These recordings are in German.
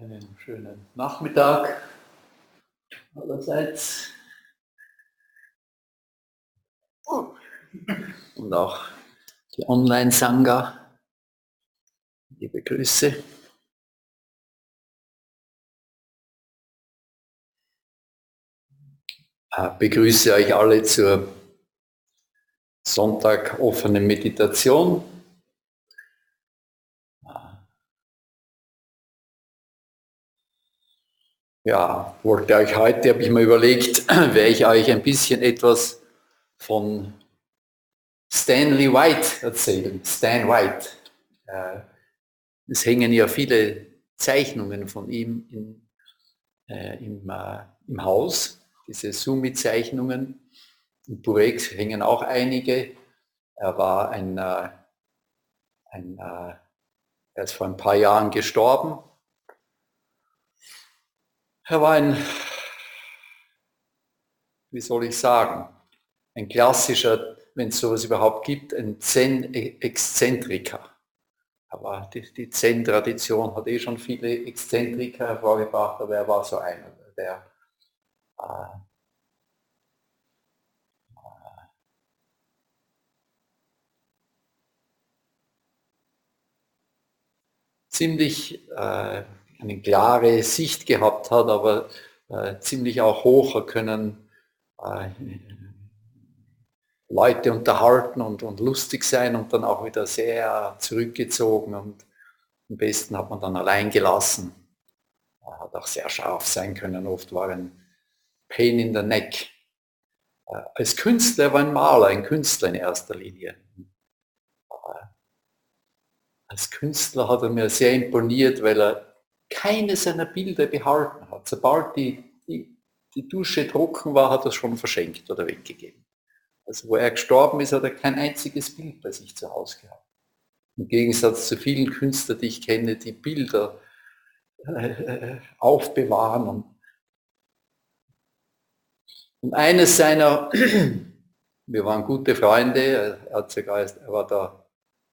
Einen schönen Nachmittag allerseits. Und auch die Online-Sangha. Liebe Grüße. Ich begrüße euch alle zur Sonntag offenen Meditation. Ja, wollte euch heute, habe ich mir überlegt, werde ich euch ein bisschen etwas von Stanley White erzählen. Stan White. Äh, es hängen ja viele Zeichnungen von ihm in, äh, im, äh, im Haus, diese Sumi-Zeichnungen. In Burex hängen auch einige. Er war ein, äh, ein äh, er ist vor ein paar Jahren gestorben er war ein, wie soll ich sagen, ein klassischer, wenn es sowas überhaupt gibt, ein Zen-Exzentriker. Aber die, die Zen-Tradition hat eh schon viele Exzentriker hervorgebracht, aber er war so einer, der äh, ziemlich äh, eine klare Sicht gehabt hat, aber äh, ziemlich auch hoch können äh, Leute unterhalten und, und lustig sein und dann auch wieder sehr zurückgezogen und am besten hat man dann allein gelassen. Er hat auch sehr scharf sein können, oft war ein Pain in the Neck. Äh, als Künstler war ein Maler, ein Künstler in erster Linie. Äh, als Künstler hat er mir sehr imponiert, weil er keine seiner Bilder behalten hat. Sobald die, die, die Dusche trocken war, hat er es schon verschenkt oder weggegeben. Also wo er gestorben ist, hat er kein einziges Bild bei sich zu Hause gehabt. Im Gegensatz zu vielen Künstlern, die ich kenne, die Bilder äh, aufbewahren. Und, und eines seiner, wir waren gute Freunde, er, hat sogar, er war der,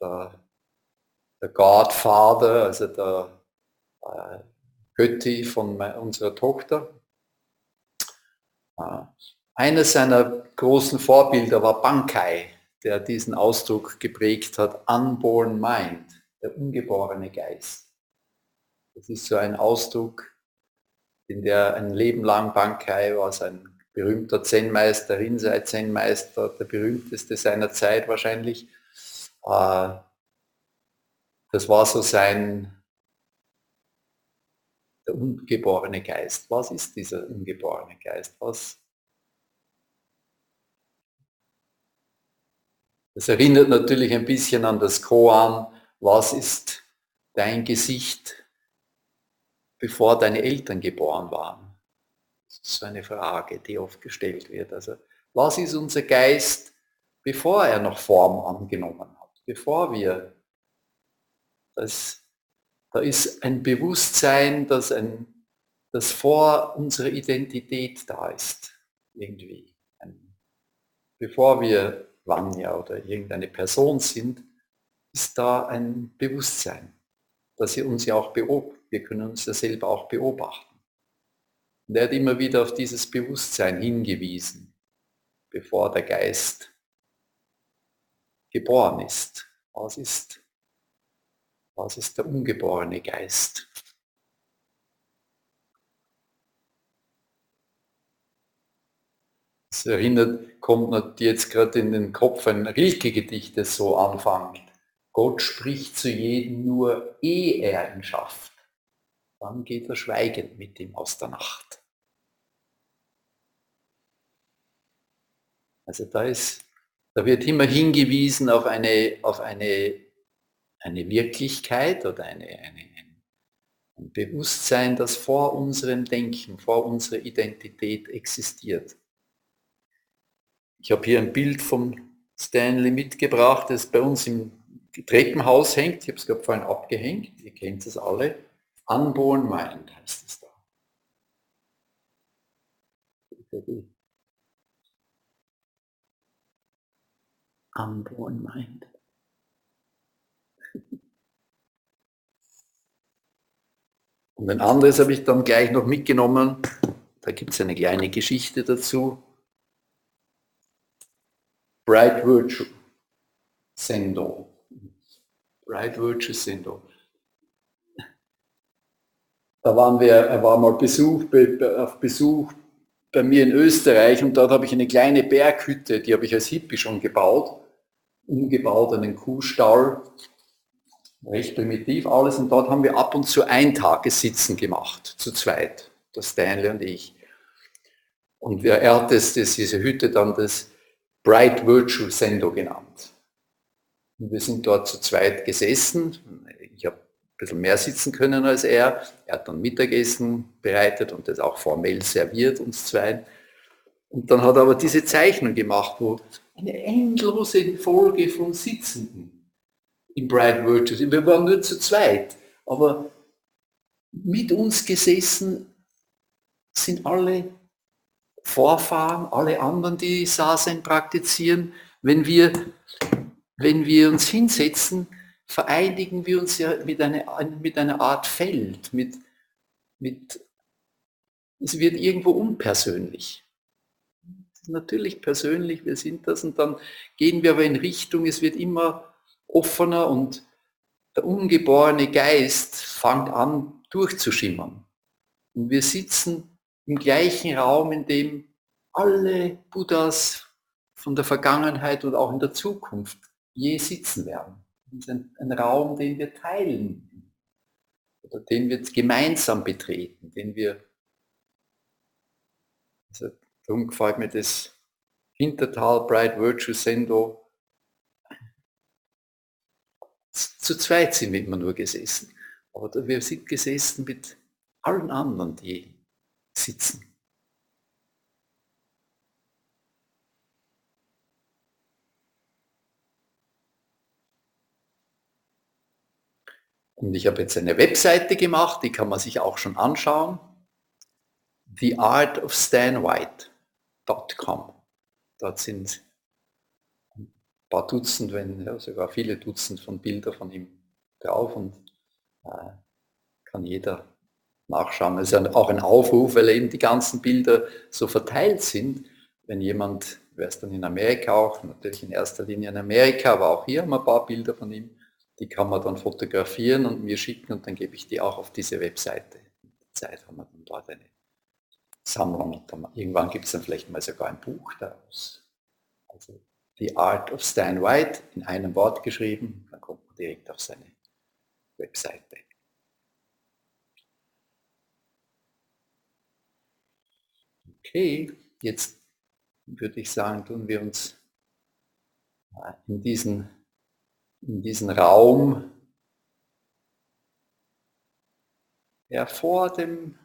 der, der Godfather, also der äh, Götti von unserer Tochter. Äh, eines seiner großen Vorbilder war Bankai, der diesen Ausdruck geprägt hat, unborn mind, der ungeborene Geist. Das ist so ein Ausdruck, in der ein Leben lang Bankai war sein berühmter Zen-Meister, Rinzai-Zen-Meister, der berühmteste seiner Zeit wahrscheinlich. Äh, das war so sein der ungeborene Geist. Was ist dieser ungeborene Geist? Was? Das erinnert natürlich ein bisschen an das Koan. Was ist dein Gesicht, bevor deine Eltern geboren waren? Das ist so eine Frage, die oft gestellt wird. Also, was ist unser Geist, bevor er noch Form angenommen hat? Bevor wir das da ist ein Bewusstsein, das, ein, das vor unserer Identität da ist, irgendwie. Ein, bevor wir Vanya oder irgendeine Person sind, ist da ein Bewusstsein, dass wir uns ja auch beobachten. Wir können uns ja selber auch beobachten. Und er hat immer wieder auf dieses Bewusstsein hingewiesen, bevor der Geist geboren ist. Was ist was ist der ungeborene Geist? Es erinnert, kommt jetzt gerade in den Kopf ein Rilke-Gedicht, das so anfängt. Gott spricht zu jedem nur, ehe er ihn schafft. Dann geht er schweigend mit ihm aus der Nacht. Also da ist, da wird immer hingewiesen auf eine, auf eine eine Wirklichkeit oder eine, eine, ein Bewusstsein, das vor unserem Denken, vor unserer Identität existiert. Ich habe hier ein Bild von Stanley mitgebracht, das bei uns im Treppenhaus hängt. Ich habe es gerade vorhin abgehängt. Ihr kennt es alle. Unborn Mind heißt es da. Unborn Mind. Und ein anderes habe ich dann gleich noch mitgenommen. Da gibt es eine kleine Geschichte dazu. Bright Virtue Sendo. Bright Virtue Sendo. Da waren wir, er war mal Besuch, auf Besuch bei mir in Österreich und dort habe ich eine kleine Berghütte, die habe ich als Hippie schon gebaut, umgebaut, einen Kuhstall, recht primitiv alles und dort haben wir ab und zu Eintagessitzen gemacht, zu zweit, der Stanley und ich. Und wir, er hat das, das, diese Hütte dann das Bright Virtue Sendo genannt. Und wir sind dort zu zweit gesessen, ich habe bisschen mehr sitzen können als er. Er hat dann Mittagessen bereitet und das auch formell serviert, uns zwei. Und dann hat er aber diese Zeichnung gemacht, wo eine endlose Folge von Sitzenden in Bright Virtues. Wir waren nur zu zweit, aber mit uns gesessen sind alle Vorfahren, alle anderen, die Sasen praktizieren. Wenn wir, wenn wir uns hinsetzen, vereinigen wir uns ja mit einer, mit einer Art Feld, mit, mit, es wird irgendwo unpersönlich. Natürlich persönlich, wir sind das und dann gehen wir aber in Richtung, es wird immer offener und der ungeborene Geist fängt an durchzuschimmern. Und wir sitzen im gleichen Raum, in dem alle Buddhas von der Vergangenheit und auch in der Zukunft je sitzen werden ist ein, ein Raum, den wir teilen oder den wir gemeinsam betreten, den wir, also darum gefällt mir das Hintertal Bright Virtue Sendo. Zu zweit sind wir immer nur gesessen, aber wir sind gesessen mit allen anderen, die sitzen. Und ich habe jetzt eine Webseite gemacht, die kann man sich auch schon anschauen. theartofstanwhite.com. Dort sind paar Dutzend, wenn ja, sogar viele Dutzend von Bildern von ihm drauf und äh, kann jeder nachschauen. Es ist auch ein Aufruf, weil eben die ganzen Bilder so verteilt sind. Wenn jemand, wäre es dann in Amerika auch, natürlich in erster Linie in Amerika, aber auch hier haben wir ein paar Bilder von ihm die kann man dann fotografieren und mir schicken und dann gebe ich die auch auf diese Webseite. Mit der Zeit haben wir dann dort eine Sammlung und dann, irgendwann gibt es dann vielleicht mal sogar ein Buch daraus. Also The Art of Stan White in einem Wort geschrieben, dann kommt man direkt auf seine Webseite. Okay, jetzt würde ich sagen, tun wir uns in diesen in diesen Raum, ja, vor dem,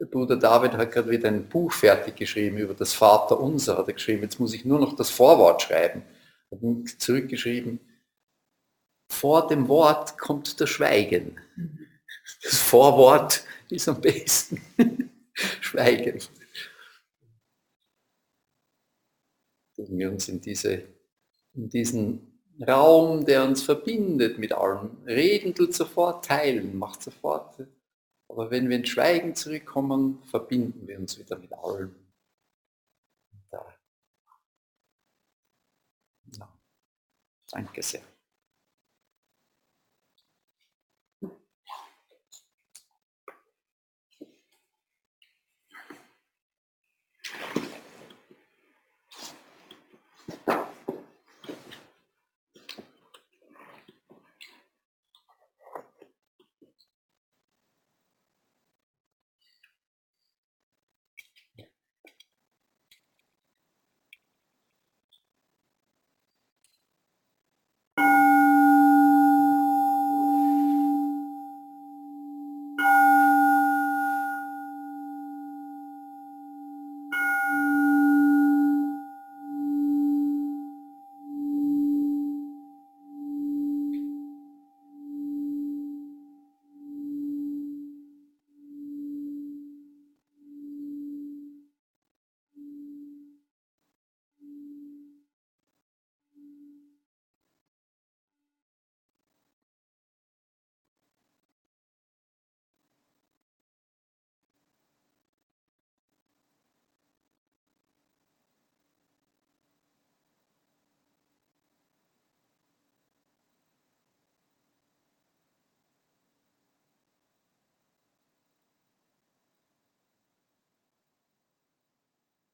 der Bruder David hat gerade wieder ein Buch fertig geschrieben über das Vater Unser, hat er geschrieben, jetzt muss ich nur noch das Vorwort schreiben. Hat zurückgeschrieben, vor dem Wort kommt das Schweigen. Das Vorwort ist am besten. Schweigen. Wir uns in, diese, in diesen Raum, der uns verbindet mit allem. Reden tut sofort, teilen macht sofort. Aber wenn wir in Schweigen zurückkommen, verbinden wir uns wieder mit allem. Ja. Danke sehr.